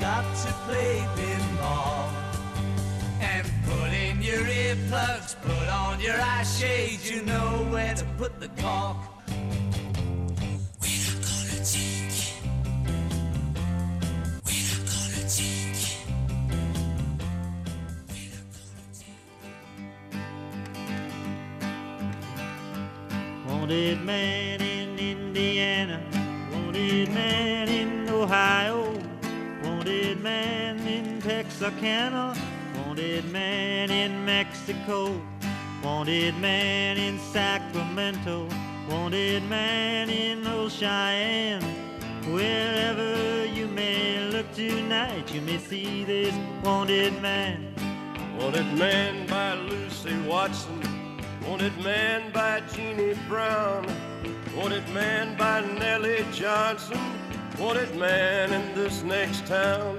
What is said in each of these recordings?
got to play pinball. And put in your earplugs, put on your eye shades, you know where to put the cork. We're gonna take. We're gonna take. Wanted man in Indiana, wanted man in Ohio, wanted man in Texarkana, wanted man in Mexico, wanted man in Sacramento, wanted man in Old Cheyenne. Wherever you may look tonight, you may see this wanted man. Wanted man by Lucy Watson. Wanted man by Jeannie Brown. Wanted man by Nellie Johnson. Wanted man in this next town.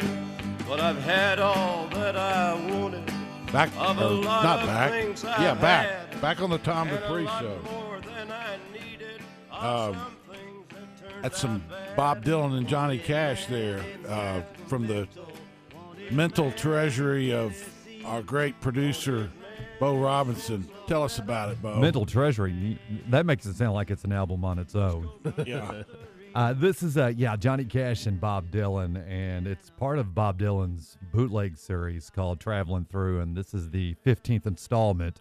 But I've had all that I wanted. Back, Of a or lot not of back. things Yeah, I've back. had. Back on the Tom And a Dupree show. more than I needed. Um, Of some things that turned That's some. Bob Dylan and Johnny Cash there uh, from the mental treasury of our great producer, Bo Robinson. Tell us about it, Bo. Mental treasury. That makes it sound like it's an album on its own. Yeah. Uh, this is uh, yeah Johnny Cash and Bob Dylan, and it's part of Bob Dylan's bootleg series called Traveling Through, and this is the 15th installment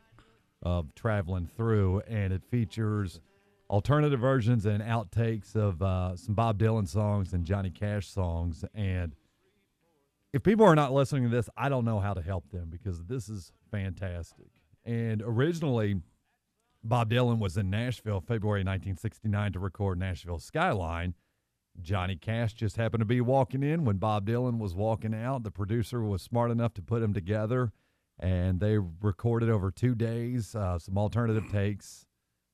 of Traveling Through, and it features alternative versions and outtakes of uh, some Bob Dylan songs and Johnny Cash songs. And if people are not listening to this, I don't know how to help them because this is fantastic. And originally, Bob Dylan was in Nashville February 1969 to record Nashville Skyline. Johnny Cash just happened to be walking in when Bob Dylan was walking out. The producer was smart enough to put them together, and they recorded over two days uh, some alternative takes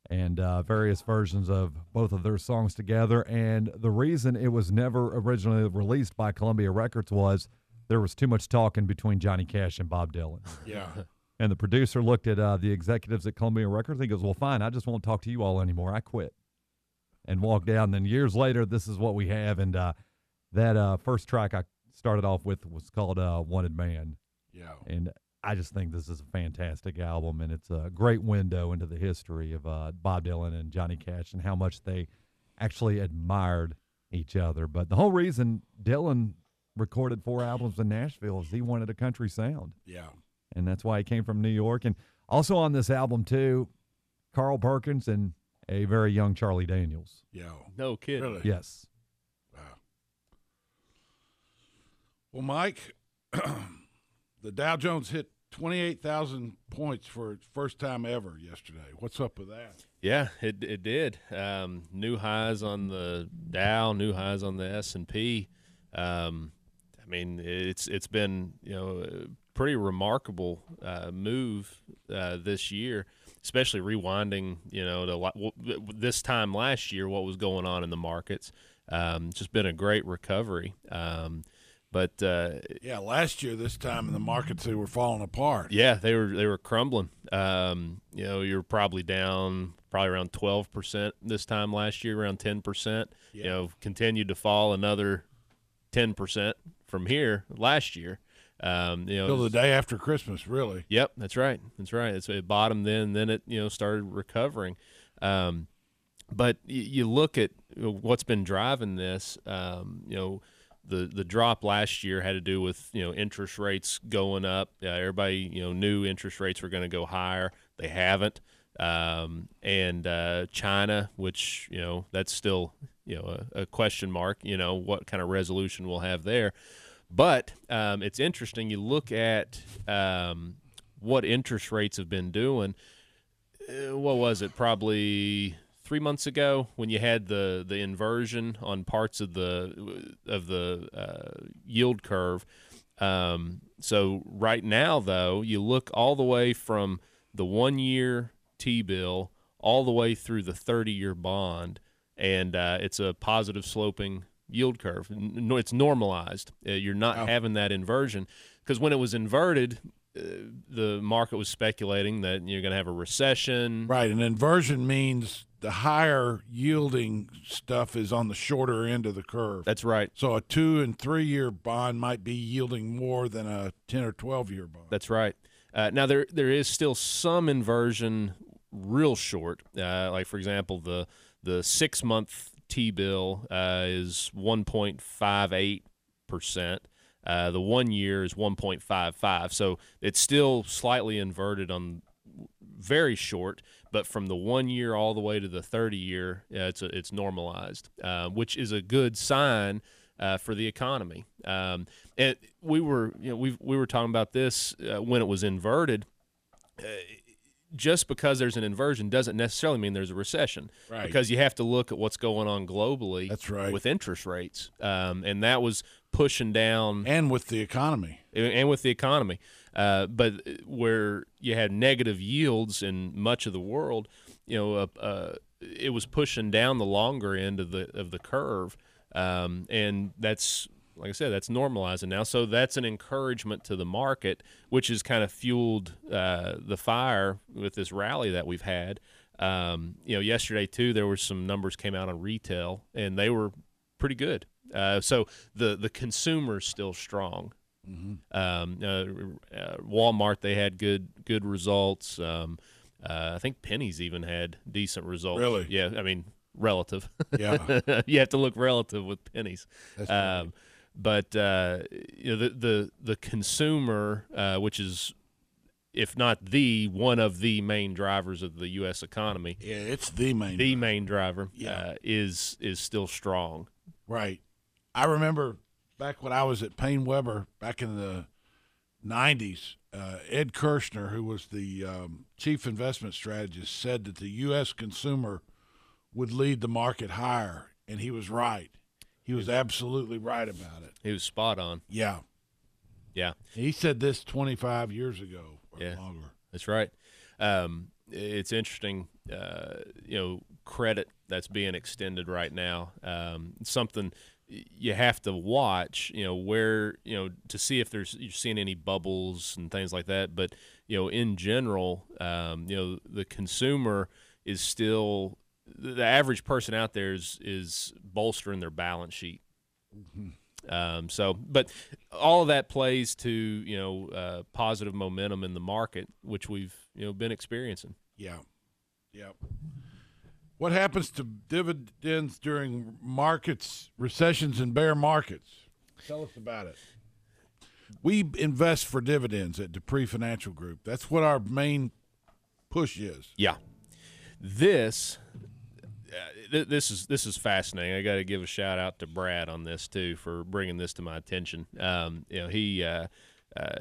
and uh, various versions of both of their songs together. And the reason it was never originally released by Columbia Records was there was too much talking between Johnny Cash and Bob Dylan. Yeah. And the producer looked at uh, the executives at Columbia Records. He goes, "Well, fine. I just won't talk to you all anymore. I quit." And walked down. And then years later, this is what we have. And uh, that uh, first track I started off with was called uh, "Wanted Man." Yeah. And I just think this is a fantastic album, and it's a great window into the history of uh, Bob Dylan and Johnny Cash and how much they actually admired each other. But the whole reason Dylan recorded four albums in Nashville is he wanted a country sound Yeah. And that's why he came from New York. And also on this album too, Carl Perkins and a very young Charlie Daniels. Yeah. No kidding. Really? Yes. Wow. Well, Mike, the Dow Jones hit 28,000 points for its first time ever yesterday. What's up with that? Yeah, it it did. Um, new highs on the Dow, new highs on the S and P. Um, I mean, it's it's been you know a pretty remarkable uh, move uh, this year, especially rewinding. You know, to, this time last year, what was going on in the markets. Um, just been a great recovery. Um, but uh, Yeah, last year, this time in the markets, they were falling apart. yeah, they were they were crumbling. Um, you know, you're probably down probably around twelve percent this time last year, around ten percent. You know, continued to fall another ten percent from here last year. Um, you know, Till the day after Christmas, really. Yep, that's right. That's right. It's it bottomed then, then it you know started recovering. Um, but y- you look at what's been driving this. Um, you know, the the drop last year had to do with you know interest rates going up. Uh, everybody you know knew interest rates were going to go higher. They haven't. Um, and uh, China, which you know that's still you know a, a question mark. You know what kind of resolution we'll have there. But um, it's interesting. You look at um, what interest rates have been doing. Uh, what was it? Probably three months ago when you had the the inversion on parts of the of the uh, yield curve. Um, so right now, though, you look all the way from the one year T bill all the way through the 30 year bond, and uh, it's a positive sloping yield curve. N- It's normalized. Uh, you're not Wow. having that inversion because when it was inverted, uh, the market was speculating that you're going to have a recession. Right. An inversion means the higher yielding stuff is on the shorter end of the curve. That's right. So a two and three year bond might be yielding more than a 10 or 12 year bond. That's right. Uh, now there there is still some inversion, real short. Uh, like for example, the the six month T bill uh, is one point five eight percent. Uh, the one year is one point five five. So it's still slightly inverted on very short, but from the one year all the way to the thirty year, uh, it's a, it's normalized, uh, which is a good sign uh, for the economy. Um, and we were you know we we were talking about this uh, when it was inverted. Just because there's an inversion doesn't necessarily mean there's a recession, Right. because you have to look at what's going on globally. That's right. with interest rates, um, and that was pushing down And with the economy. and with the economy. Uh, but where you had negative yields in much of the world, you know, uh, uh, it was pushing down the longer end of the of the curve, um, and that's like I said, that's normalizing now. So that's an encouragement to the market, which has kind of fueled uh, the fire with this rally that we've had. Um, you know, yesterday too, there were some numbers came out on retail, and they were pretty good. Uh, so the the consumer's still strong. Um, uh, uh, Walmart they had good good results. Um, uh, I think Penney's even had decent results. Really? Yeah. I mean, relative. Yeah. you have to look relative with pennies. That's Um, but uh, you know the the the consumer, uh, which is if not the one of the main drivers of the U.S. economy, Yeah, it's the main. the main driver Yeah. uh, is is still strong. Right. I remember back when I was at PaineWebber back in the 90s, uh, Ed Kerschner, who was the um, chief investment strategist, said that the U.S. consumer would lead the market higher, and he was right. He was absolutely right about it. He was spot on. Yeah. Yeah. He said this 25 years ago or Yeah. longer. That's right. Um, it's interesting, uh, you know, credit that's being extended right now. Um, something you have to watch, you know, where you know to see if there's you're seeing any bubbles and things like that. But you know, in general, um, you know, the consumer is still the average person out there is is bolstering their balance sheet. Um, so, but all of that plays to you know uh, positive momentum in the market, which we've you know been experiencing. Yeah. Yep. What happens to dividends during markets, recessions, and bear markets? Tell us about it. We invest for dividends at Dupree Financial Group. That's what our main push is. Yeah, this th- this is this is fascinating. I got to give a shout out to Brad on this too for bringing this to my attention. Um, you know, he. Uh, uh,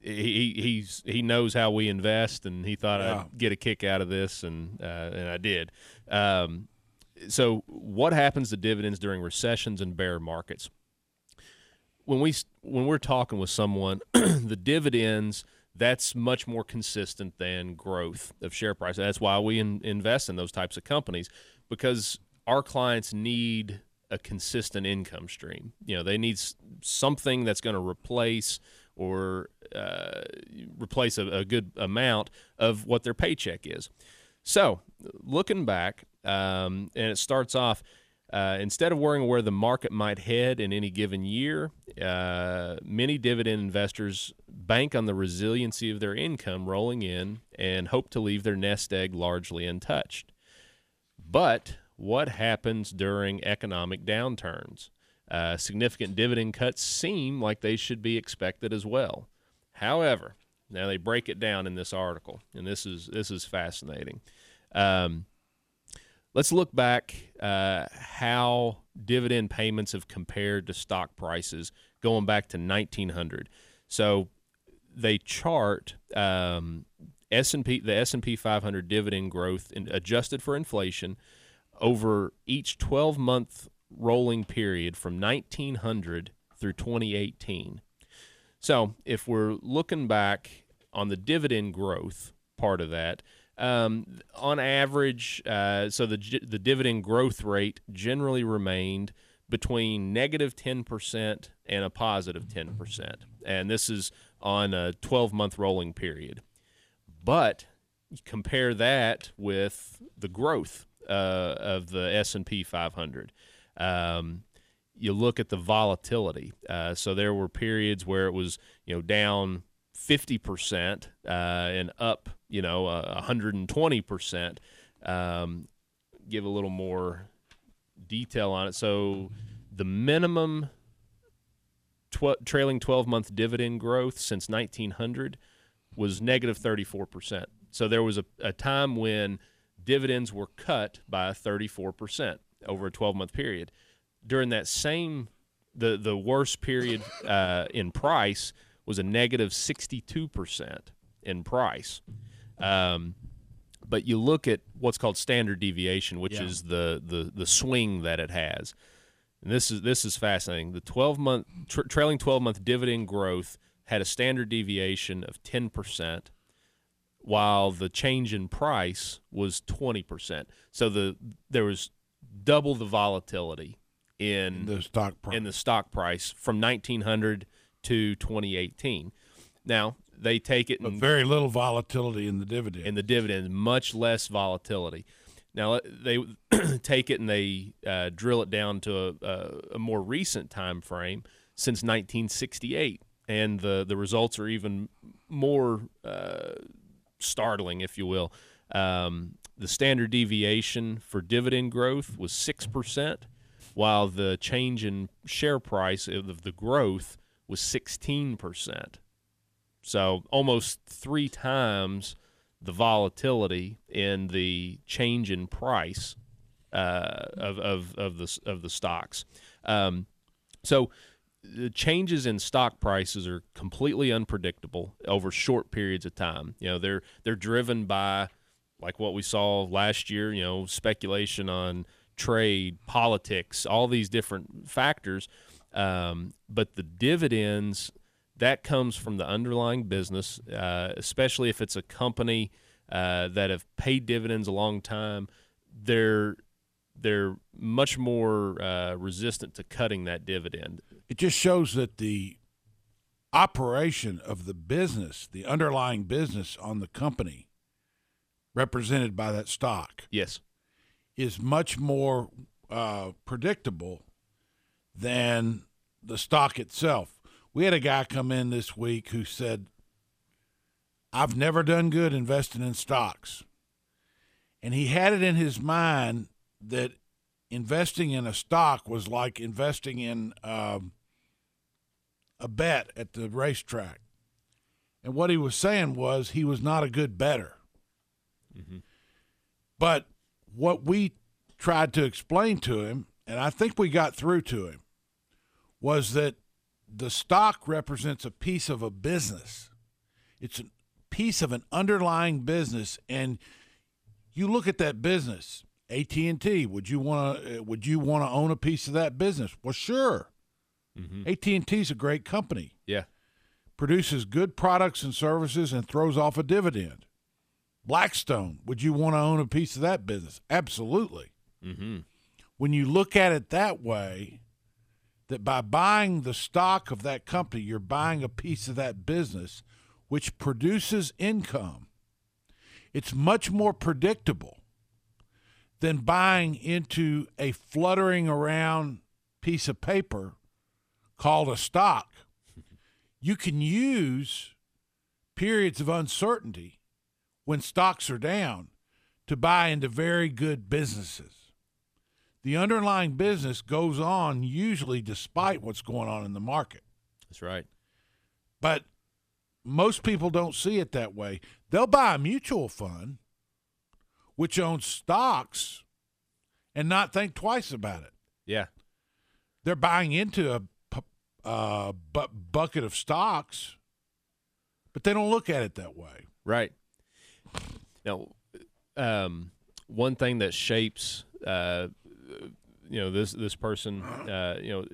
he he's he knows how we invest, and he thought Yeah. I'd get a kick out of this, and uh, and I did. Um, so, what happens to dividends during recessions and bear markets? when we when we're talking with someone, the dividends that's much more consistent than growth of share price. That's why we in, invest in those types of companies because our clients need a consistent income stream. You know, they need something that's going to replace or uh, replace a, a good amount of what their paycheck is. So, looking back, um, and it starts off uh, instead of worrying where the market might head in any given year, uh, many dividend investors bank on the resiliency of their income rolling in and hope to leave their nest egg largely untouched. But what happens during economic downturns? Uh, significant dividend cuts seem like they should be expected as well. However, now they break it down in this article, and this is this is fascinating. Um, let's look back uh, how dividend payments have compared to stock prices going back to 1900. So they chart um, S&P the S&P 500 dividend growth in, adjusted for inflation over each 12 month rolling period from 1900 through 2018. So if we're looking back on the dividend growth part of that, um, on average, uh, so the the dividend growth rate generally remained between negative 10% and a positive 10%. And this is on a 12 month rolling period. But compare that with the growth uh, of the S&P 500. Um, you look at the volatility. Uh, so there were periods where it was, you know, down 50% uh, and up, you know, uh, 120%. Um, give a little more detail on it. So the minimum tw- trailing 12 month dividend growth since 1900 was negative 34%. So there was a, a time when dividends were cut by 34% over a 12 month period. During that same, the, the worst period uh, in price was a negative 62% in price. Um, but you look at what's called standard deviation, which Yeah. is the, the the swing that it has. And this is this is fascinating. The 12 month tra- trailing 12 month dividend growth had a standard deviation of 10%, while the change in price was 20%. So the there was double the volatility in The stock price. in the stock price from 1900 to 2018. Now they take it but and very little volatility in the dividend. in the dividend, much less volatility. Now uh, they take it and they uh, drill it down to a, a, a more recent time frame since 1968, and the the results are even more uh, startling, if you will. Um, the standard deviation for dividend growth was six percent, while the change in share price of the growth was 16 percent. So almost three times the volatility in the change in price uh, of, of, of the of the stocks. Um, so the changes in stock prices are completely unpredictable over short periods of time. You know, they're they're driven by like what we saw last year, you know, speculation on trade, politics, all these different factors. Um, but the dividends that comes from the underlying business, uh, especially if it's a company uh, that have paid dividends a long time. They're they're much more uh, resistant to cutting that dividend. it just shows that the operation of the business, the underlying business on the company, represented by that stock, Yes. is much more uh, predictable than the stock itself. We had a guy come in this week who said, I've never done good investing in stocks. And he had it in his mind that investing in a stock was like investing in um, a bet at the racetrack. And what he was saying was he was not a good better. But what we tried to explain to him, and I think we got through to him, was that the stock represents a piece of a business. It's a piece of an underlying business, and you look at that business. AT and T. Would you want to? Would you want to own a piece of that business? Well, sure. AT and T is a great company Yeah. produces good products and services and throws off a dividend. Blackstone, would you want to own a piece of that business? Absolutely. Mm-hmm. When you look at it that way, that by buying the stock of that company, you're buying a piece of that business which produces income. It's much more predictable than buying into a fluttering around piece of paper called a stock you can use periods of uncertainty when stocks are down to buy into very good businesses. The underlying business goes on usually despite what's going on in the market. That's right. But most people don't see it that way. They'll buy a mutual fund which owns stocks and not think twice about it. Yeah. They're buying into a uh, bu- bucket of stocks, but they don't look at it that way. Right. Now, um, one thing that shapes, uh, you know, this this person, uh, you know,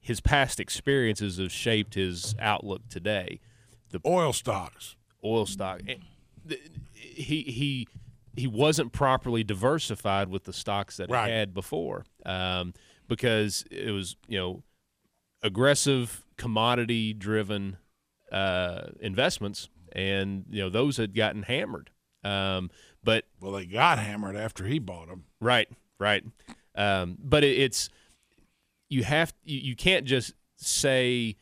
his past experiences have shaped his outlook today. The oil stocks. Oil stock, he he he wasn't properly diversified with the stocks that Right. he had before, um, because it was you know aggressive commodity driven uh, investments, and you know those had gotten hammered. Um, but Well, they got hammered after he bought them. Right, right. Um, but it, it's you have you, you can't just say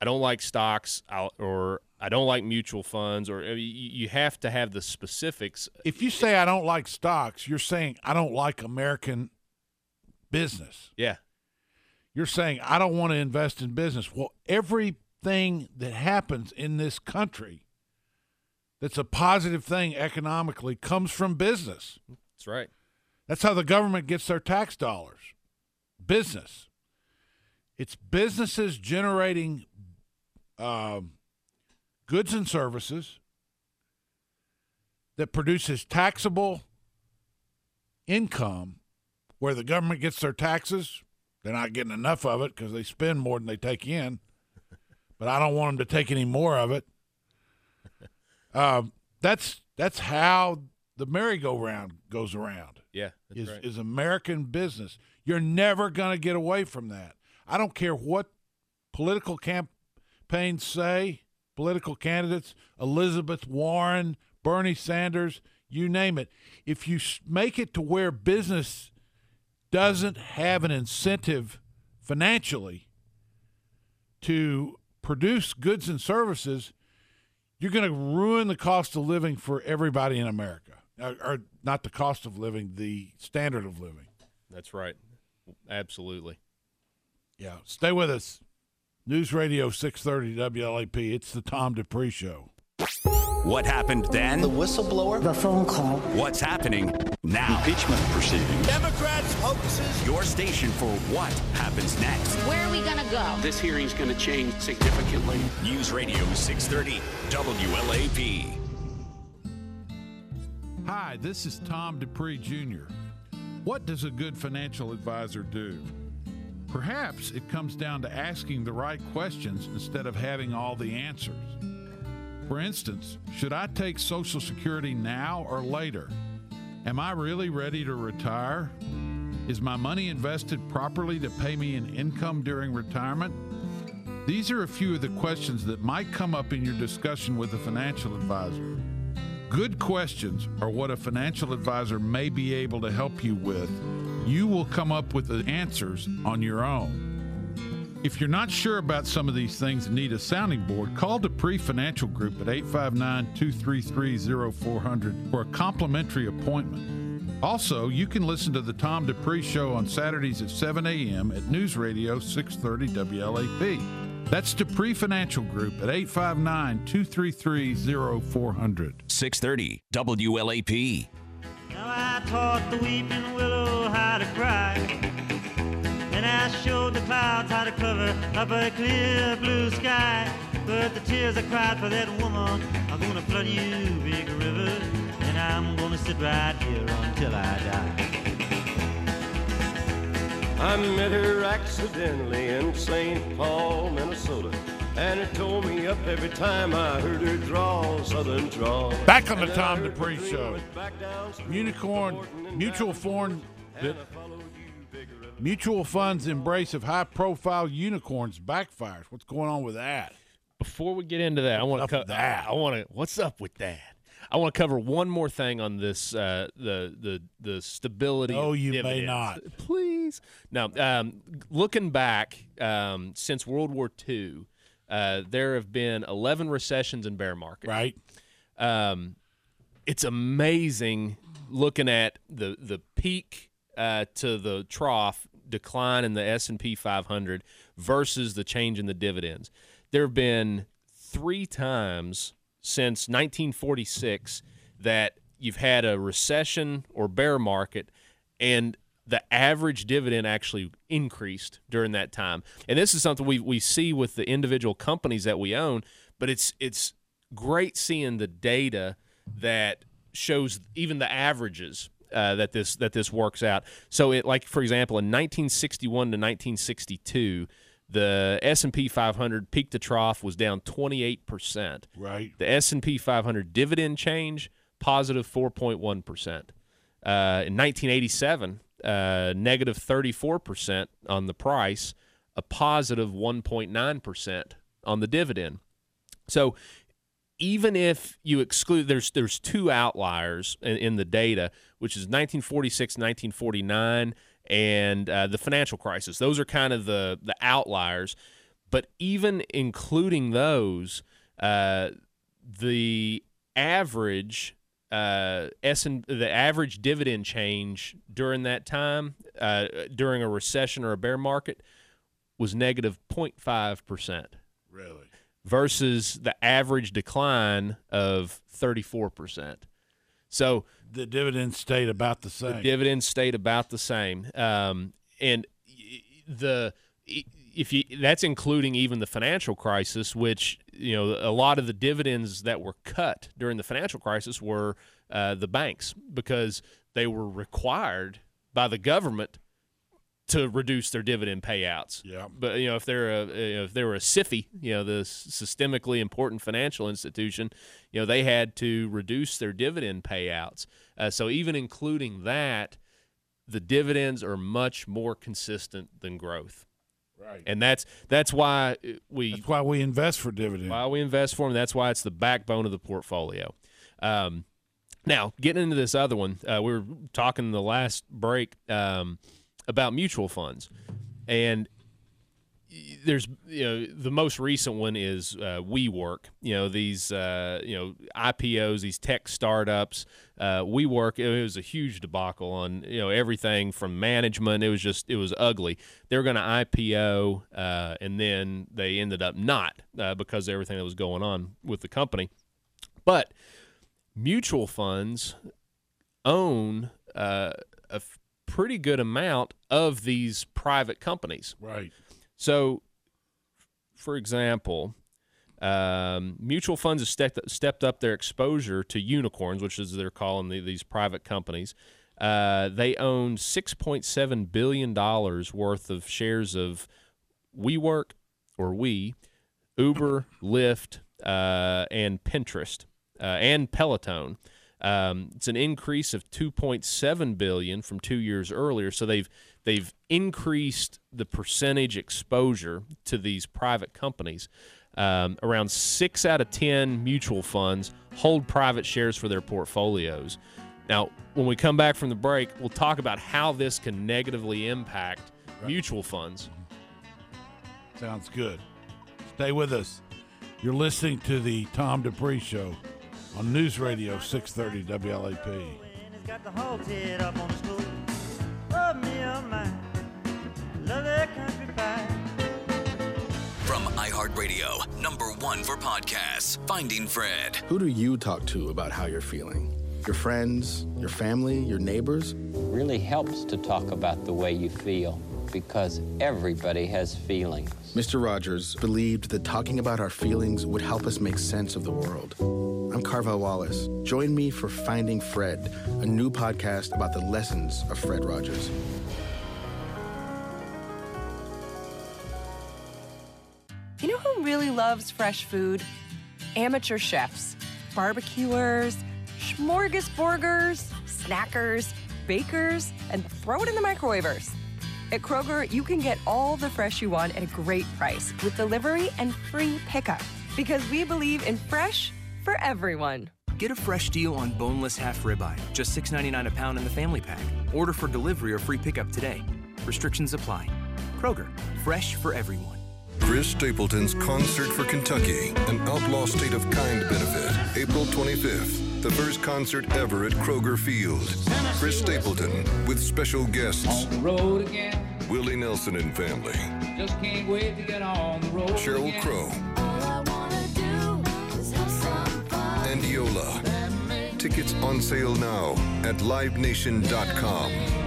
I don't like stocks I'll, or I don't like mutual funds or you, you have to have the specifics. If you say I don't like stocks, you're saying I don't like American business. Yeah, You're saying I don't want to invest in business. Well, everything that happens in this country that's a positive thing economically comes from business. that's right. That's how the government gets their tax dollars. Business. It's businesses generating um, goods and services that produces taxable income where the government gets their taxes. They're not getting enough of it because they spend more than they take in. But I don't want them to take any more of it. Um, that's that's how the merry-go-round goes around Yeah, that's is, right. is American business. You're never going to get away from that. I don't care what political campaigns say, political candidates, Elizabeth Warren, Bernie Sanders, you name it. If you make it to where business doesn't have an incentive financially to produce goods and services, you're going to ruin the cost of living for everybody in America. Or, or not the cost of living, the standard of living. That's right. Absolutely. Yeah. Stay with us. News Radio 630 WLAP. It's the Tom Dupree Show. What happened then? The whistleblower? The phone call. What's happening now? Impeachment proceedings. Democrats hoaxes. Your station for what happens next. Where are we going to go? This hearing's going to change significantly. News Radio 630 WLAP. Hi, this is Tom Dupree Jr. What does a good financial advisor do? Perhaps it comes down to asking the right questions instead of having all the answers. For instance, should I take Social Security now or later? Am I really ready to retire? Is my money invested properly to pay me an income during retirement? These are a few of the questions that might come up in your discussion with a financial advisor. Good questions are what a financial advisor may be able to help you with. You will come up with the answers on your own. If you're not sure about some of these things and need a sounding board, call Dupree Financial Group at 859 233 0400 for a complimentary appointment. Also, you can listen to the Tom Dupree Show on Saturdays at 7 a.m. at News Radio 630 WLAP. That's Dupree Financial Group at 859 233 0400. 630 WLAP. Now I taught the weeping willow how to cry. And I showed the clouds how to cover up a clear blue sky. But the tears I cried for that woman are gonna flood you, big river. And I'm gonna sit right here until I die. I met her accidentally in St. Paul, Minnesota. And it tore me up every time I heard her drawl, southern drawl. Back on the And then I Tom heard Dupree Show. went back down some Unicorn, mutual foreign, and I followed you, big river. mutual funds embrace of high profile unicorns backfires. What's going on with that? Before we get into that, I want to. Co- that? I want to. What's up with that? I want to cover one more thing on this. Uh, the the the stability. Of you may not. Please. Now, um, looking back um, since World War II, uh, there have been eleven recessions and bear markets. Right? Um, it's amazing looking at the the peak uh, to the trough decline in the S and P 500 versus the change in the dividends. There have been three times since 1946 that you've had a recession or bear market, and the average dividend actually increased during that time. And this is something we we see with the individual companies that we own, but it's it's great seeing the data that shows even the averages uh, that this that this works out. So it like for example in 1961 to 1962, the S&P 500 peak to trough was down 28%. Right. The S&P 500 dividend change positive 4.1. Uh, in 1987, uh, negative 34% on the price, a positive 1.9% on the dividend. So even if you exclude there's there's two outliers in, in the data, which is 1946, 1949 and uh, the financial crisis. Those are kind of the the outliers. But even including those, uh, the average uh, S and the average dividend change during that time, uh, during a recession or a bear market, was negative 0.5 percent Really. Versus the average decline of 34 percent. So The dividends stayed about the same. the dividends stayed about the same, um, and the if you that's including even the financial crisis, which you know a lot of the dividends that were cut during the financial crisis were uh, the banks because they were required by the government to reduce their dividend payouts. Yeah. But you know, if they're a if they were a SIFI, you know, the systemically important financial institution, you know, they had to reduce their dividend payouts. Uh, so even including that, the dividends are much more consistent than growth, right. and that's that's why we That's why we invest for dividends. why we invest for them. That's why it's the backbone of the portfolio. Um, now, getting into this other one, uh, we were talking in the last break um, about mutual funds, and there's you know the most recent one is uh, WeWork. You know these uh, you know IPOs, these tech startups. Uh, WeWork it was a huge debacle on you know everything from management. It was just it was ugly. They were going to IPO, uh, and then they ended up not uh, because everything that was going on with the company. But mutual funds own uh, a pretty good amount of these private companies. right. So, for example, um, mutual funds have stepped, stepped up their exposure to unicorns, which is they're calling the, these private companies. Uh, they own $6.7 billion worth of shares of WeWork or We, Uber, Lyft, uh, and Pinterest, uh, and Peloton. Um, it's an increase of 2.7 billion from two years earlier. So they've they've increased the percentage exposure to these private companies. Um, around six out of ten mutual funds hold private shares for their portfolios. Now, when we come back from the break, we'll talk about how this can negatively impact mutual funds. Sounds good. Stay with us. You're listening to the Tom Dupree Show on News Radio 630 WLAP. And it's got the hogs head up on the stove. Me, my. Love that country pie. From iHeartRadio, number one for podcasts, Finding Fred. Who do you talk to about how you're feeling? Your friends, your family, your neighbors? really helps to talk about the way you feel because everybody has feelings. Mr. Rogers believed that talking about our feelings would help us make sense of the world. I'm Carvell Wallace. Join me for Finding Fred, a new podcast about the lessons of Fred Rogers. You know who really loves fresh food? Amateur chefs, barbecuers, smorgasburgers, snackers, bakers, and throw it in the microwavers. At Kroger, you can get all the fresh you want at a great price with delivery and free pickup. Because we believe in fresh for everyone. Get a fresh deal on boneless half ribeye, just $6.99 a pound in the family pack. Order for delivery or free pickup today. Restrictions apply. Kroger, fresh for everyone. Chris Stapleton's Concert for Kentucky, an outlaw state of kind benefit, April 25th. The first concert ever at Kroger Field. Chris Stapleton with special guests road again. Willie Nelson and family, Just can't wait to get on the road. Sheryl again. Crow, and Yola. Tickets on sale now at livenation.com.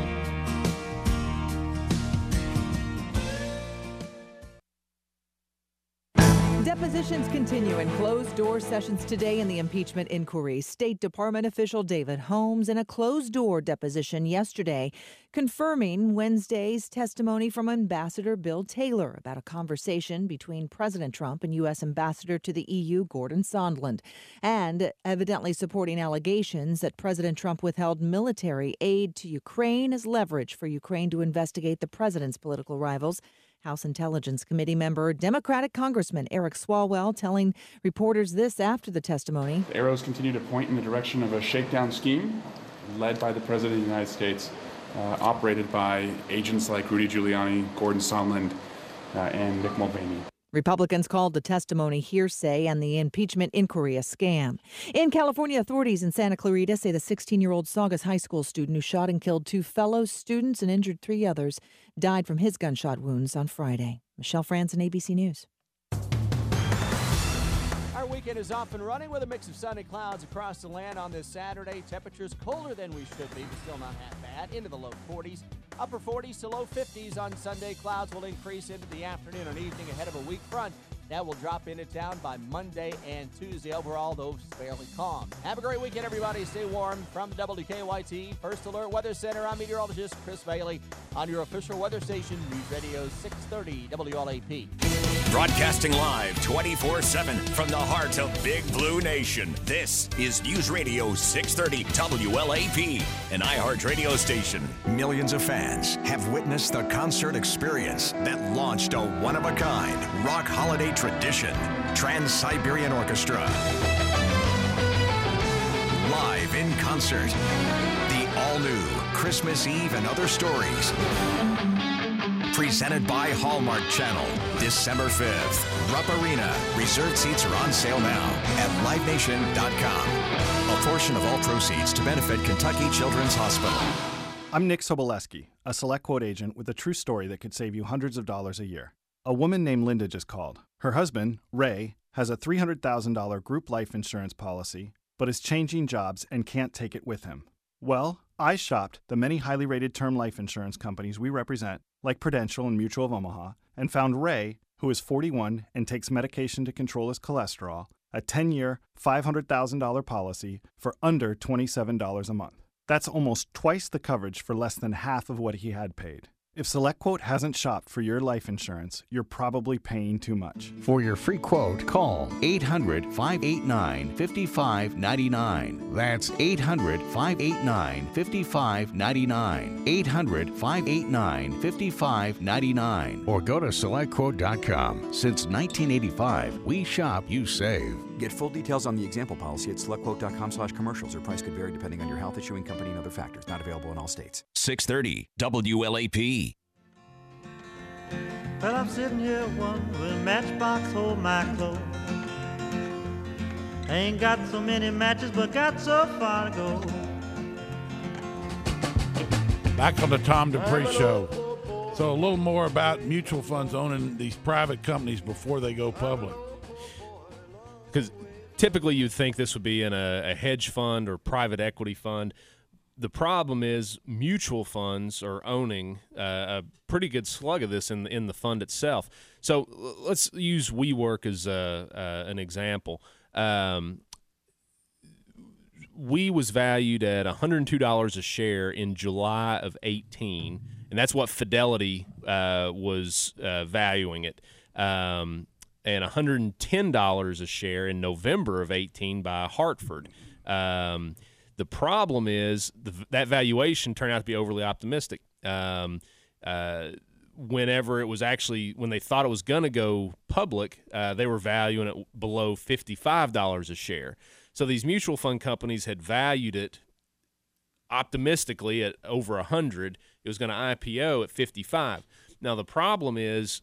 Depositions continue in closed door sessions today in the impeachment inquiry. State Department official David Holmes in a closed door deposition yesterday confirming Wednesday's testimony from Ambassador Bill Taylor about a conversation between President Trump and U.S. Ambassador to the EU Gordon Sondland, and evidently supporting allegations that President Trump withheld military aid to Ukraine as leverage for Ukraine to investigate the president's political rivals. House Intelligence Committee member, Democratic Congressman Eric Swalwell, telling reporters this after the testimony. The arrows continue to point in the direction of a shakedown scheme led by the President of the United States, uh, operated by agents like Rudy Giuliani, Gordon Sondland, uh, and Mick Mulvaney. Republicans called the testimony hearsay and the impeachment inquiry a scam. In California, authorities in Santa Clarita say the 16 year old Saugus High School student who shot and killed two fellow students and injured three others died from his gunshot wounds on Friday. Michelle Franzen, ABC News. Our weekend is off and running with a mix of sunny clouds across the land on this Saturday. Temperatures colder than we should be, but still not half bad. Into the low 40s, upper 40s to low 50s on Sunday. Clouds will increase into the afternoon and evening ahead of a weak front. That will drop in it down by Monday and Tuesday. Overall, though, fairly calm. Have a great weekend, everybody. Stay warm from WKYT First Alert Weather Center. I'm meteorologist Chris Bailey on your official weather station, News Radio 630 WLAP. Broadcasting live 24 7 from the heart of Big Blue Nation. This is News Radio 630 WLAP, an iHeart radio station. Millions of fans have witnessed the concert experience that launched a one of a kind rock holiday tradition Trans Siberian Orchestra. Live in concert. The all new Christmas Eve and Other Stories. Presented by Hallmark Channel. December 5th. Rupp Arena. Reserved seats are on sale now at livenation.com. A portion of all proceeds to benefit Kentucky Children's Hospital. I'm Nick Soboleski, a select quote agent with a true story that could save you hundreds of dollars a year. A woman named Linda just called. Her husband, Ray, has a $300,000 group life insurance policy, but is changing jobs and can't take it with him. Well, I shopped the many highly rated term life insurance companies we represent, like Prudential and Mutual of Omaha, and found Ray, who is 41 and takes medication to control his cholesterol, a 10 year, $500,000 policy for under $27 a month. That's almost twice the coverage for less than half of what he had paid. If SelectQuote hasn't shopped for your life insurance, you're probably paying too much. For your free quote, call 800 589 5599. That's 800 589 5599. 800 589 5599. Or go to selectquote.com. Since 1985, we shop, you save. Get full details on the example policy at selectquote.com slash commercials. Or price could vary depending on your health issuing company and other factors. Not available in all states. 630 WLAP. Well, I'm sitting here wondering, matchbox hold my clothes. I Ain't got so many matches, but got so far to go. Back on the Tom Dupree Show. Oh, oh, oh. So, a little more about mutual funds owning these private companies before they go public. Because typically you'd think this would be in a, a hedge fund or private equity fund. The problem is mutual funds are owning uh, a pretty good slug of this in in the fund itself. So let's use WeWork as uh, uh, an example. Um, we was valued at $102 a share in July of 18, and that's what Fidelity uh, was uh, valuing it. Um, and $110 a share in November of 18 by Hartford. Um, the problem is the, that valuation turned out to be overly optimistic. Um, uh, whenever it was actually when they thought it was going to go public, uh, they were valuing it below $55 a share. So these mutual fund companies had valued it optimistically at over 100. It was going to IPO at 55. Now the problem is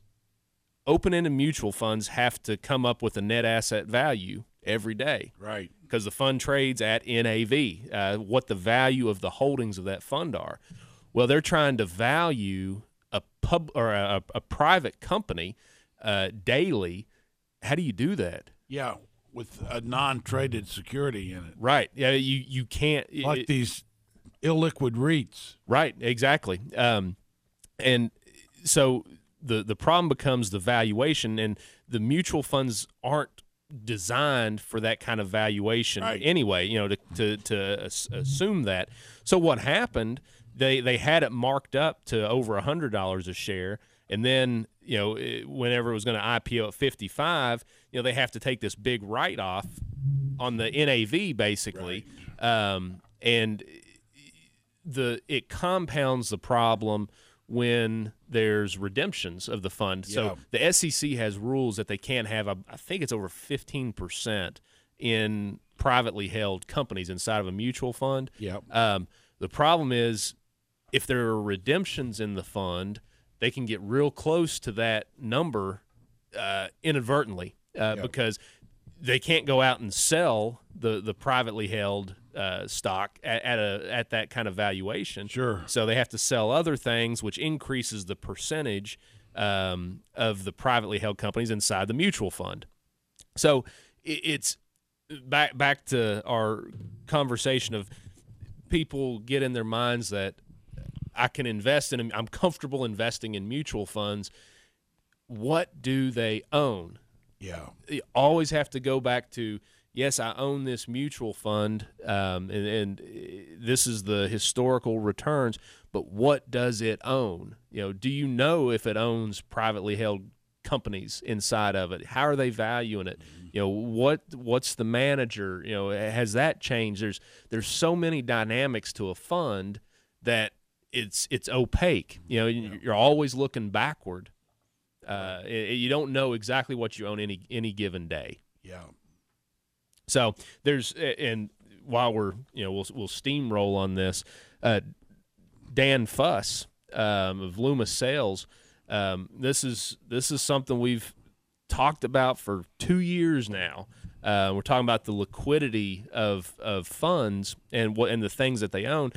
open-ended mutual funds have to come up with a net asset value every day. Right. Because the fund trades at NAV, uh, what the value of the holdings of that fund are. Well, they're trying to value a pub or a, a private company uh, daily. How do you do that? Yeah, with a non-traded security in it. Right. Yeah, you you can't Like it- these illiquid REITs. Right, exactly. Um, and so the the problem becomes the valuation, and the mutual funds aren't designed for that kind of valuation Right. anyway. You know, to to, to assume that. So what happened? They they had it marked up to over a hundred dollars a share, and then you know it- whenever it was going to IPO at fifty five, you know they have to take this big write off on the NAV basically, um, and the it compounds the problem when there's redemptions of the fund. So the SEC has rules that they can't have. I think it's over fifteen percent in privately held companies inside of a mutual fund. Yeah. Um, the problem is if there are redemptions in the fund, they can get real close to that number uh, inadvertently uh, because they can't go out and sell the the privately held uh, stock at, at a at that kind of valuation. Sure. So they have to sell other things, which increases the percentage um, of the privately held companies inside the mutual fund. So it, it's back back to our conversation of people get in their minds that I can invest in. I'm comfortable investing in mutual funds. What do they own? Yeah. You always have to go back to yes, I own this mutual fund, um, and, and uh, this is the historical returns. But what does it own? You know, do you know if it owns privately held companies inside of it? How are they valuing it? You know, what what's the manager? You know, has that changed? There's there's so many dynamics to a fund that it's it's opaque. You know, you're always looking backward. Uh, i- you don't know exactly what you own any any given day. Yeah. So there's and while we're you know we'll we'll steamroll on this, uh, Dan Fuss um, of Loomis Sayles. Um, this is this is something we've talked about for two years now. Uh, we're talking about the liquidity of of funds and what and the things that they own.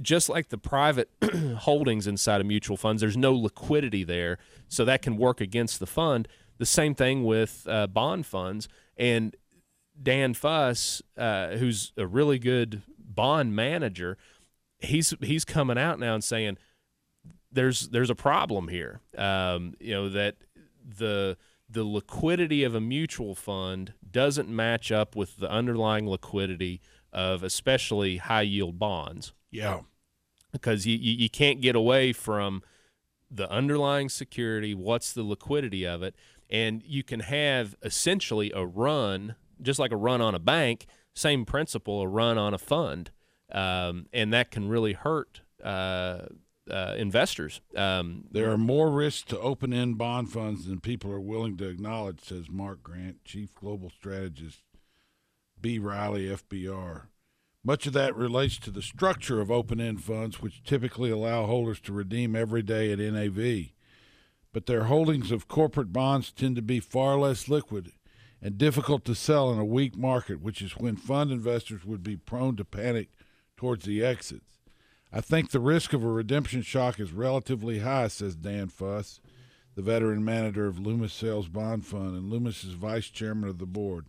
Just like the private holdings inside of mutual funds, there's no liquidity there, so that can work against the fund. The same thing with uh, bond funds, and Dan Fuss, uh, who's a really good bond manager, he's he's coming out now and saying there's there's a problem here. Um, you know that the the liquidity of a mutual fund doesn't match up with the underlying liquidity of especially high yield bonds. Yeah. Because you, you, you can't get away from the underlying security, what's the liquidity of it, and you can have essentially a run, just like a run on a bank, same principle, a run on a fund, um, and that can really hurt uh, uh, investors. Um, There are more risks to open end bond funds than people are willing to acknowledge, says Mark Grant, Chief Global Strategist, B. Riley, FBR. Much of that relates to the structure of open end funds, which typically allow holders to redeem every day at NAV. But their holdings of corporate bonds tend to be far less liquid and difficult to sell in a weak market, which is when fund investors would be prone to panic towards the exits. I think the risk of a redemption shock is relatively high, says Dan Fuss, the veteran manager of Loomis Sayles Bond Fund and Loomis is vice chairman of the board.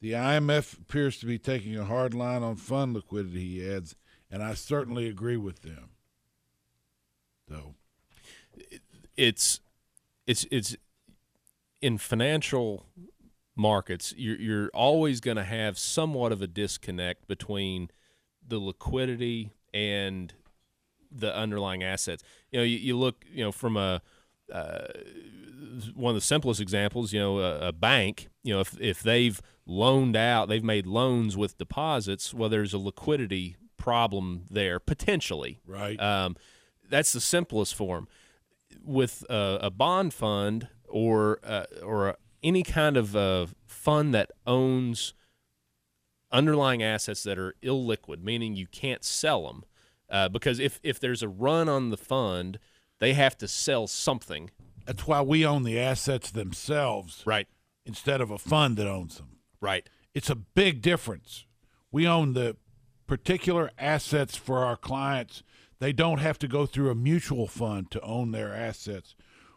The IMF appears to be taking a hard line on fund liquidity, he adds, and I certainly agree with them. So, it's it's it's in financial markets you're you're always going to have somewhat of a disconnect between the liquidity and the underlying assets. You know, you, you look, you know, from a uh, one of the simplest examples, you know, a, a bank, you know, if if they've loaned out, they've made loans with deposits, well, there's a liquidity problem there potentially. Right. Um, that's the simplest form. With a, a bond fund or uh, or any kind of uh, fund that owns underlying assets that are illiquid, meaning you can't sell them, uh, because if if there's a run on the fund, they have to sell something. That's why we own the assets themselves, right? Instead of a fund that owns them, right? It's a big difference. We own the particular assets for our clients. They don't have to go through a mutual fund to own their assets.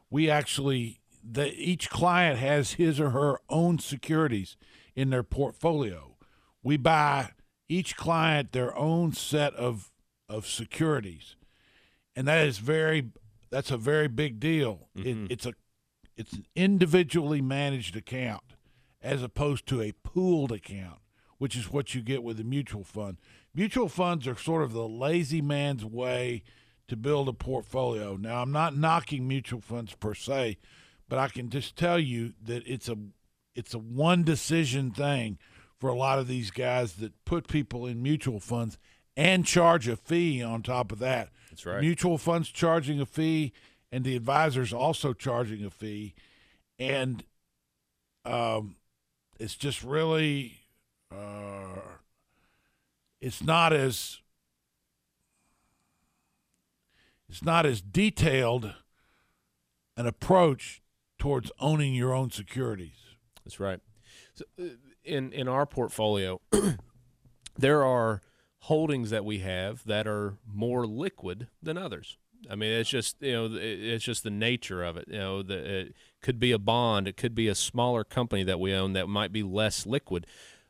We actually, the, each client has his or her own securities in their portfolio. We buy each client their own set of of securities, and that is very that's a very big deal. It, mm-hmm. it's a it's an individually managed account as opposed to a pooled account, which is what you get with a mutual fund. Mutual funds are sort of the lazy man's way to build a portfolio. Now, I'm not knocking mutual funds per se, but I can just tell you that it's a it's a one decision thing for a lot of these guys that put people in mutual funds and charge a fee on top of that. That's right. Mutual funds charging a fee and the advisors also charging a fee and um it's just really uh it's not as it's not as detailed an approach towards owning your own securities. That's right. So, uh, in in our portfolio, there are holdings that we have that are more liquid than others. I mean, it's just you know, it's just the nature of it. You know, the, could be a bond, it could be a smaller company that we own that might be less liquid.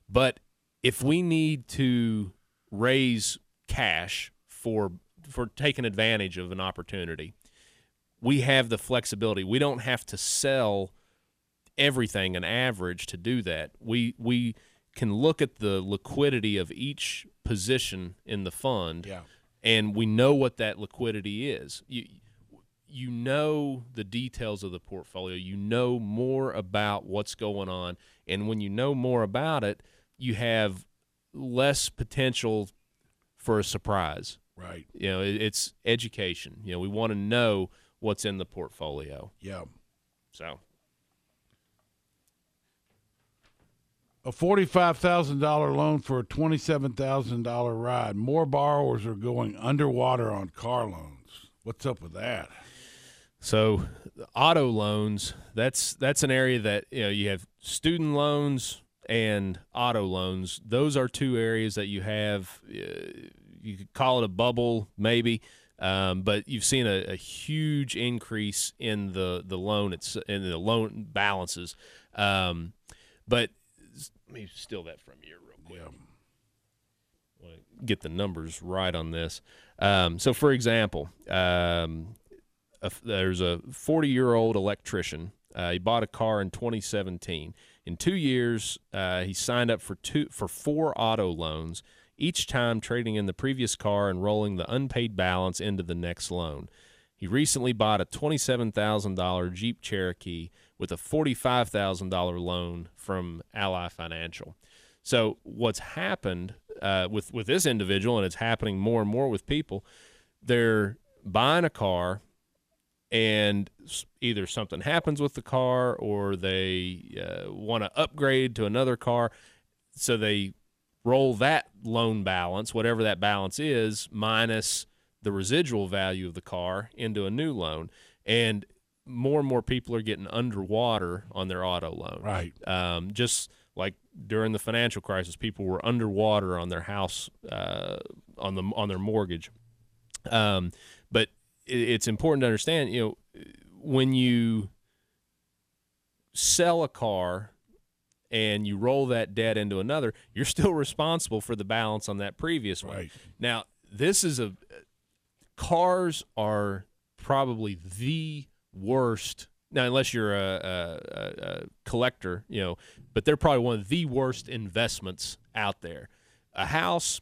But if we need to raise cash for for taking advantage of an opportunity, we have the flexibility. We don't have to sell everything an average to do that. We we can look at the liquidity of each position in the fund, Yeah. and we know what that liquidity is. You you know the details of the portfolio. You know more about what's going on, and when you know more about it, you have less potential for a surprise. Right. You know, it, it's education. You know, we want to know what's in the portfolio. Yeah. So A forty-five thousand dollar loan for a twenty-seven thousand dollar ride. More borrowers are going underwater on car loans. What's up with that? So auto loans, that's that's an area that you know you have student loans and auto loans. Those are two areas that you have. Uh, you could call it a bubble, maybe, um, but you've seen a, a huge increase in the the loan it's in the loan balances. Um, but let me steal that from you real quick. To get the numbers right on this. Um, so, for example, um, a, there's a 40 year old electrician. Uh, he bought a car in 2017. In two years, uh, he signed up for two for four auto loans, each time trading in the previous car and rolling the unpaid balance into the next loan. He recently bought a $27,000 Jeep Cherokee with a $45,000 loan from Ally Financial. So what's happened uh, with with this individual, and it's happening more and more with people, they're buying a car, and either something happens with the car, or they uh, want to upgrade to another car, so they roll that loan balance, whatever that balance is, minus the residual value of the car into a new loan, and more and more people are getting underwater on their auto loan. Right. Um, just like during the financial crisis, people were underwater on their house, uh, on the on their mortgage. Um, it's important to understand, you know, when you sell a car and you roll that debt into another, you're still responsible for the balance on that previous one. Right. Now, this is a cars are probably the worst. Now, unless you're a, a, a, collector, you know, but they're probably one of the worst investments out there. A house,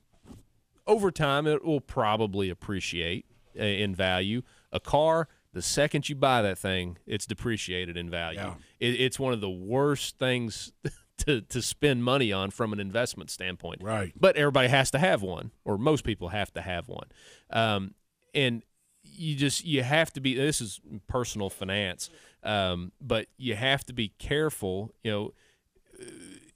over time, it will probably appreciate in value. A car, the second you buy that thing, it's depreciated in value. Yeah. It, it's one of the worst things to, to spend money on from an investment standpoint. Right. But everybody has to have one, or most people have to have one. Um, and you just you have to be. This is personal finance, um, but you have to be careful. You know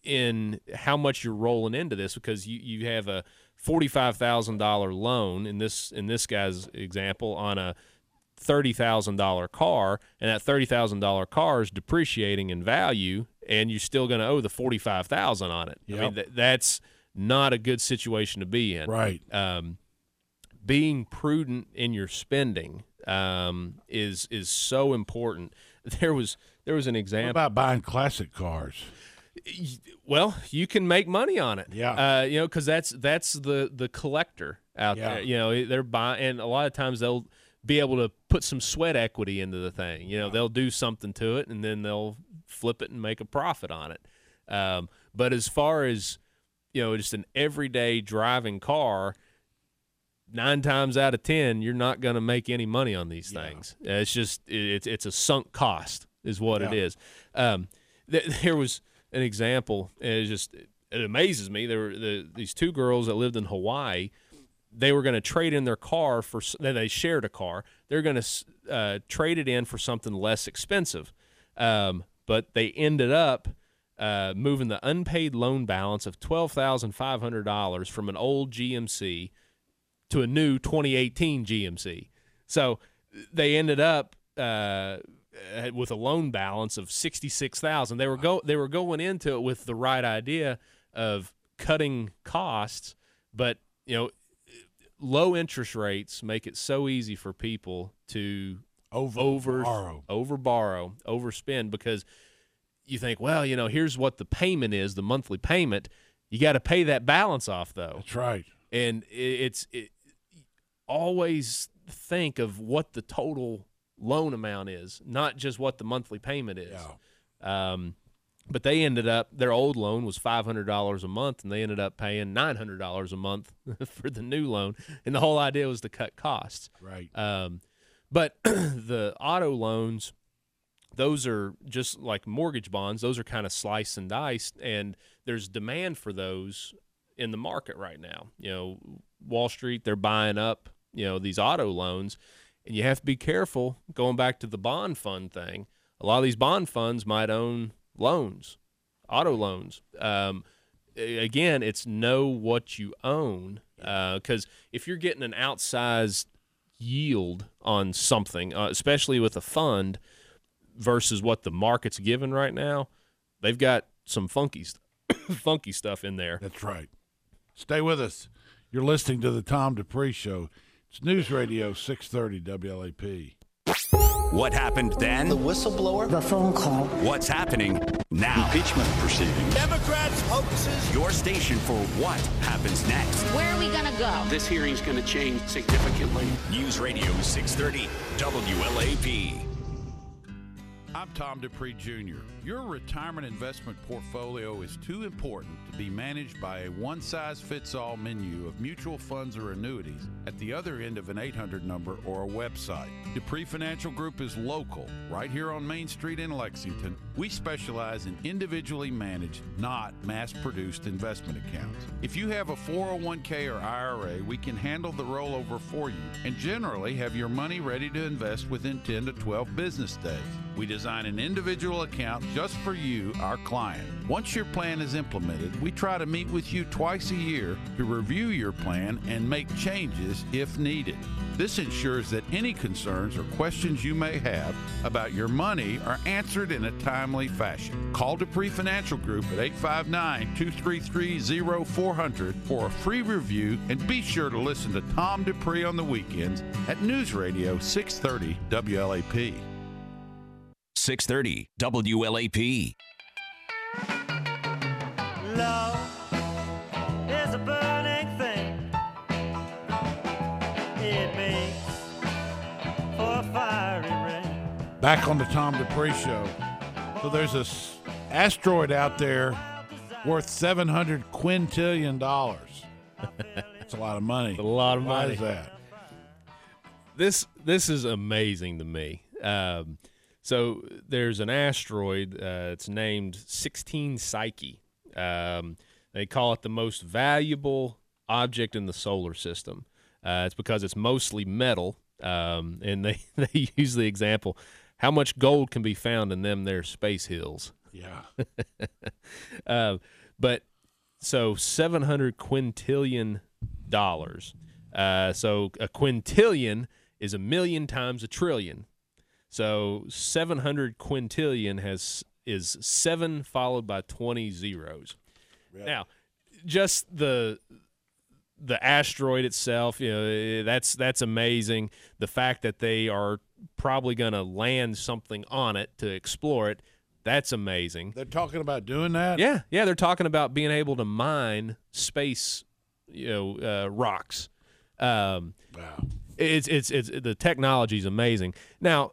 in how much you're rolling into this because you, you have a forty five thousand dollar loan in this in this guy's example on a thirty thousand dollar car, and that thirty thousand dollar car is depreciating in value, and you're still going to owe the forty five thousand on it. I mean, th- that's not a good situation to be in. Right. Um, being prudent in your spending um, is is so important. There was there was an What example. about buying classic cars? Well, you can make money on it. Yeah. Uh, you know, because that's that's the the collector out Yeah. there. You know, they're buying, and a lot of times they'll be able to put some sweat equity into the thing. You know, they'll do something to it and then they'll flip it and make a profit on it. Um, but as far as you know, just an everyday driving car, nine times out of ten, you're not going to make any money on these things. It's just it's it's a sunk cost, is what it Yeah. is. Um, th- there was an example, and it just it amazes me. There were the, these two girls that lived in Hawaii. They were going to trade in their car for. they shared a car. They're going to uh, trade it in for something less expensive, um, but they ended up uh, moving the unpaid loan balance of twelve thousand five hundred dollars from an old GMC to a new 2018 GMC. So they ended up uh, Uh, with a loan balance of 66,000. They were go they were going into it with the right idea of cutting costs, but you know, low interest rates make it so easy for people to over over borrow. over borrow, overspend because you think, well, you know, here's what the payment is, the monthly payment. You got to pay that balance off though. That's right. And it's it, always think of what the total loan amount is, not just what the monthly payment is. Um, but they ended up their old loan was five hundred dollars a month, and they ended up paying nine hundred dollars a month for the new loan. And the whole idea was to cut costs. Right. Um, but the auto loans, those are just like mortgage bonds. Those are kind of sliced and diced, and there's demand for those in the market right now. You know, Wall Street they're buying up you know these auto loans, and you have to be careful. Going back to the bond fund thing, a lot of these bond funds might own loans, auto loans. Um, again, it's know what you own because if you're getting an outsized yield on something, uh, especially with a fund versus what the market's given right now, they've got some funky, st- funky stuff in there. That's right. Stay with us. You're listening to the Tom Dupree Show. It's News Radio 630 WLAP. What happened then? The whistleblower? The phone call. What's happening now? Impeachment proceedings. Democrats hoaxes. Your station for what happens next. Where are we going to go? This hearing's going to change significantly. News Radio 630 WLAP. I'm Tom Dupree Jr. Your retirement investment portfolio is too important to be managed by a one size fits all menu of mutual funds or annuities at the other end of an 800 number or a website. Dupree Financial Group is local, right here on Main Street in Lexington. We specialize in individually managed, not mass produced investment accounts. If you have a 401k or IRA, we can handle the rollover for you and generally have your money ready to invest within 10 to 12 business days. We design an individual account just for you, our client. Once your plan is implemented, we try to meet with you twice a year to review your plan and make changes if needed. This ensures that any concerns or questions you may have about your money are answered in a timely fashion. Call Dupree Financial Group at 859 233 0400 for a free review and be sure to listen to Tom Dupree on the weekends at News Radio 630 WLAP. 630 WLAP. Back on the Tom Dupree Show. So there's this asteroid out there worth 700 quintillion dollars. That's a lot of money. a lot of Why money. is that? this this is amazing to me. Um, so there's an asteroid. Uh, it's named 16 Psyche. Um, they call it the most valuable object in the solar system. Uh, it's because it's mostly metal, um, and they they use the example how much gold can be found in them there space hills. Yeah. uh, but so 700 quintillion dollars. Uh, so a quintillion is a million times a trillion. So 700 quintillion has is seven followed by 20 zeros. Now, just the the asteroid itself, you know, eh, that's that's amazing. The fact that they are probably going to land something on it to explore it, that's amazing. They're talking about doing that? Yeah, yeah, they're talking about being able to mine space, you know, uh, rocks. Um, wow. It's it's it's the technology is amazing. Now,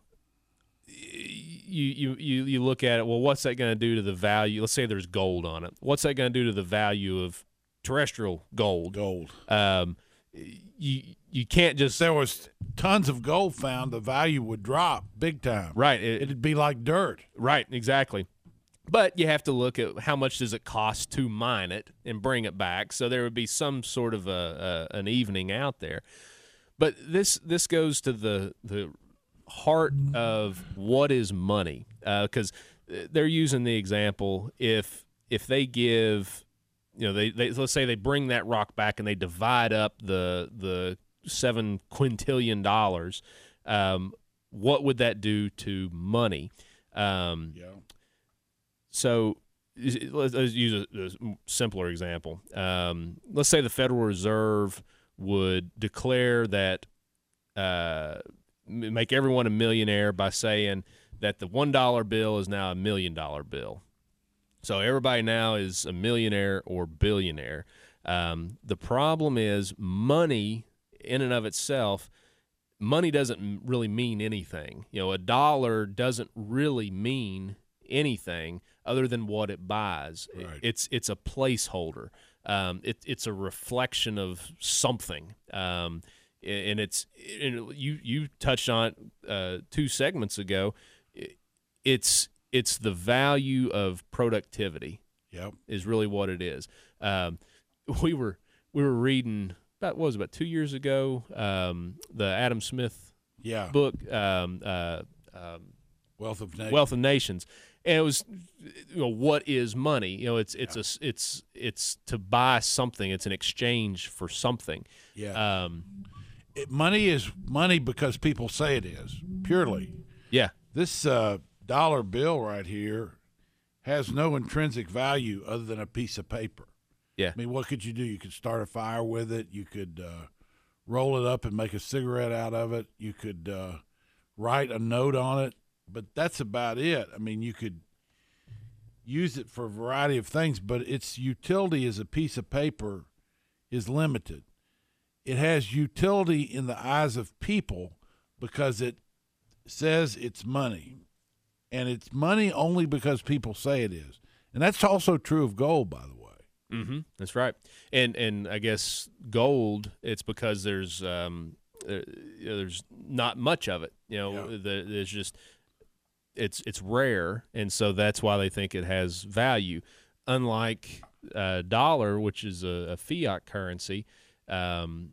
you you you you look at it. Well, what's that going to do to the value? Let's say there's gold on it. What's that going to do to the value of terrestrial gold? Gold. Um, you you can't just there was tons of gold found. The value would drop big time. right. It, would be like dirt. Right, exactly. But you have to look at how much does it cost to mine it and bring it back. So there would be some sort of a, a an evening out there. But this this goes to the the heart of what is money because they're using the example if if they give you know they, they let's say they bring that rock back and they divide up the the seven quintillion dollars um, what would that do to money um, yeah so let's, let's use a, a simpler example. Um, let's say the Federal Reserve would declare that uh, make everyone a millionaire by saying that the one dollar bill is now a million dollar bill. So everybody now is a millionaire or billionaire. Um, the problem is money in and of itself. Money doesn't really mean anything. You know, a dollar doesn't really mean anything other than what it buys. Right. It's it's a placeholder. Um, it, it's a reflection of something. Um, and it's and you you touched on uh, two segments ago. It's it's the value of productivity. Yep. is really what it is. Um, we were we were reading about what was it, about two years ago um, the Adam Smith Yeah. book um, uh, um, Wealth of Nations. Wealth of Nations, and it was you know what is money? You know, it's it's a it's it's to buy something. It's an exchange for something. Yeah. Um, It- money is money because people say it is purely. Yeah. This uh, dollar bill right here has no intrinsic value other than a piece of paper. Yeah. I mean, what could you do? You could start a fire with it. You could uh, roll it up and make a cigarette out of it. You could uh, write a note on it, but that's about it. I mean, you could use it for a variety of things, but its utility as a piece of paper is limited. It has utility in the eyes of people because it says it's money. And it's money only because people say it is. And that's also true of gold, by the way. Mm-hmm. That's right. And and I guess gold. It's because there's um there, you know, there's not much of it. You know, the, there's just it's it's rare, and so that's why they think it has value. Unlike uh, dollar, which is a, a fiat currency, um,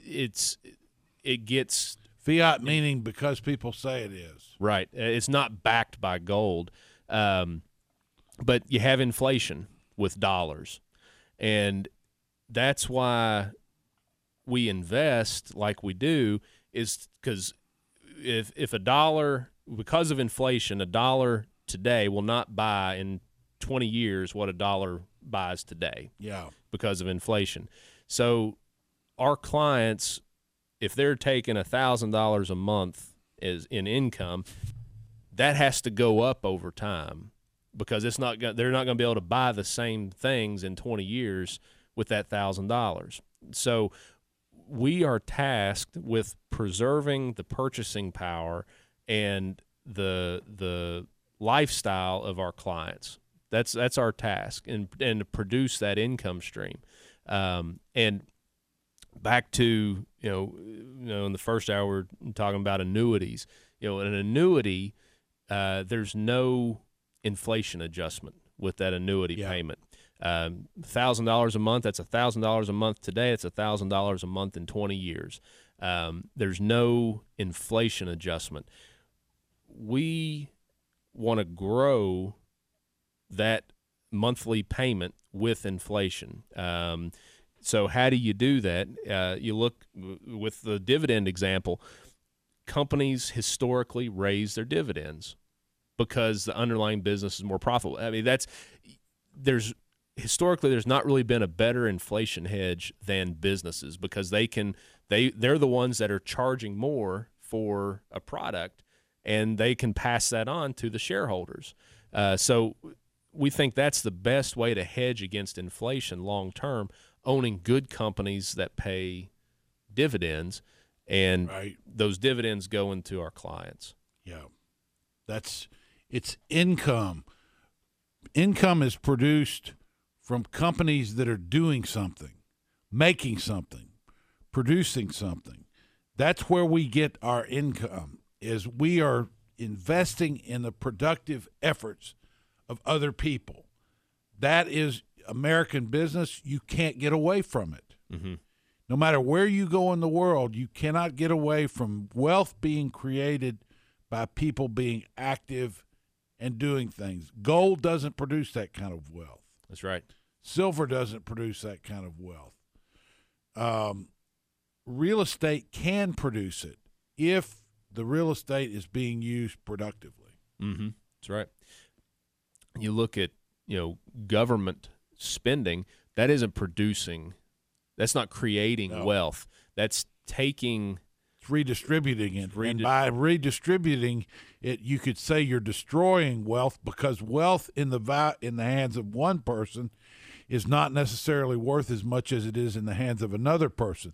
it's it gets Fiat meaning because people say it is. Right. Uh, It's not backed by gold. Um, but you have inflation with dollars. And that's why we invest like we do is because if if a dollar because of inflation, a dollar today will not buy in 20 years what a dollar buys today Yeah. because of inflation. So our clients, if they're taking a thousand dollars a month as in income, that has to go up over time because it's not they're not going to be able to buy the same things in 20 years with that thousand dollars. So we are tasked with preserving the purchasing power and the the lifestyle of our clients. That's that's our task, and and to produce that income stream. Um, and back to you know you know in the first hour we're talking about annuities. You know, an annuity uh, there's no inflation adjustment with that annuity payment. Um, thousand dollars a month. That's a thousand dollars a month today. It's a thousand dollars a month in twenty years. Um, there's no inflation adjustment. We want to grow that monthly payment with inflation. Um, so how do you do that? Uh, you look w- with the dividend example. Companies historically raise their dividends because the underlying business is more profitable. I mean, that's there's historically there's not really been a better inflation hedge than businesses because they can they they're the ones that are charging more for a product and they can pass that on to the shareholders. Uh, so we think that's the best way to hedge against inflation long term, owning good companies that pay dividends. and those dividends go into our clients. Yeah. That's it's income. Income is produced from companies that are doing something, making something, producing something. That's where we get our income is we are investing in the productive efforts of other people. That is American business. You can't get away from it. Mm-hmm. No matter where you go in the world, you cannot get away from wealth being created by people being active and doing things. Gold doesn't produce that kind of wealth. That's right. Silver doesn't produce that kind of wealth. Um, real estate can produce it if the real estate is being used productively. Mm-hmm. That's right. You look at you know government spending that isn't producing, that's not creating No. wealth. That's taking It's redistributing it. and by redistributing it, you could say you're destroying wealth because wealth in the vi- in the hands of one person is not necessarily worth as much as it is in the hands of another person.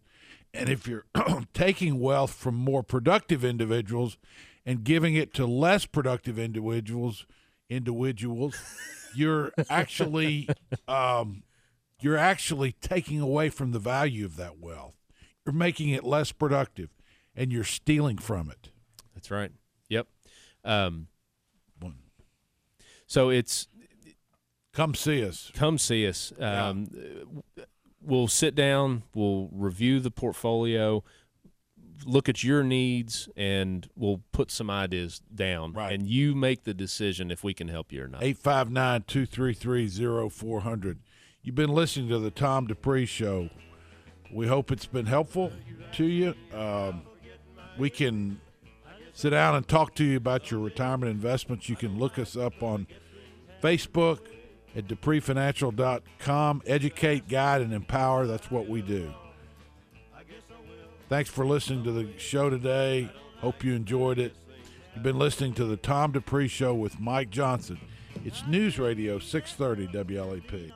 And if you're taking wealth from more productive individuals and giving it to less productive individuals, individuals, you're actually um, you're actually taking away from the value of that wealth. You're making it less productive, and you're stealing from it. That's right. Yep. Um, so it's come see us. Come see us. Um, We'll sit down. We'll review the portfolio, look at your needs, and we'll put some ideas down. Right. And you make the decision if we can help you or not. 859 233 0400. You've been listening to the Tom Dupree Show. We hope it's been helpful to you. Um, we can sit down and talk to you about your retirement investments. You can look us up on Facebook at dupreefinancial.com. Educate, guide, and empower. That's what we do. Thanks for listening to the show today. Hope you enjoyed it. You've been listening to the Tom Dupree Show with Mike Johnson. It's News Radio 630 WLAP.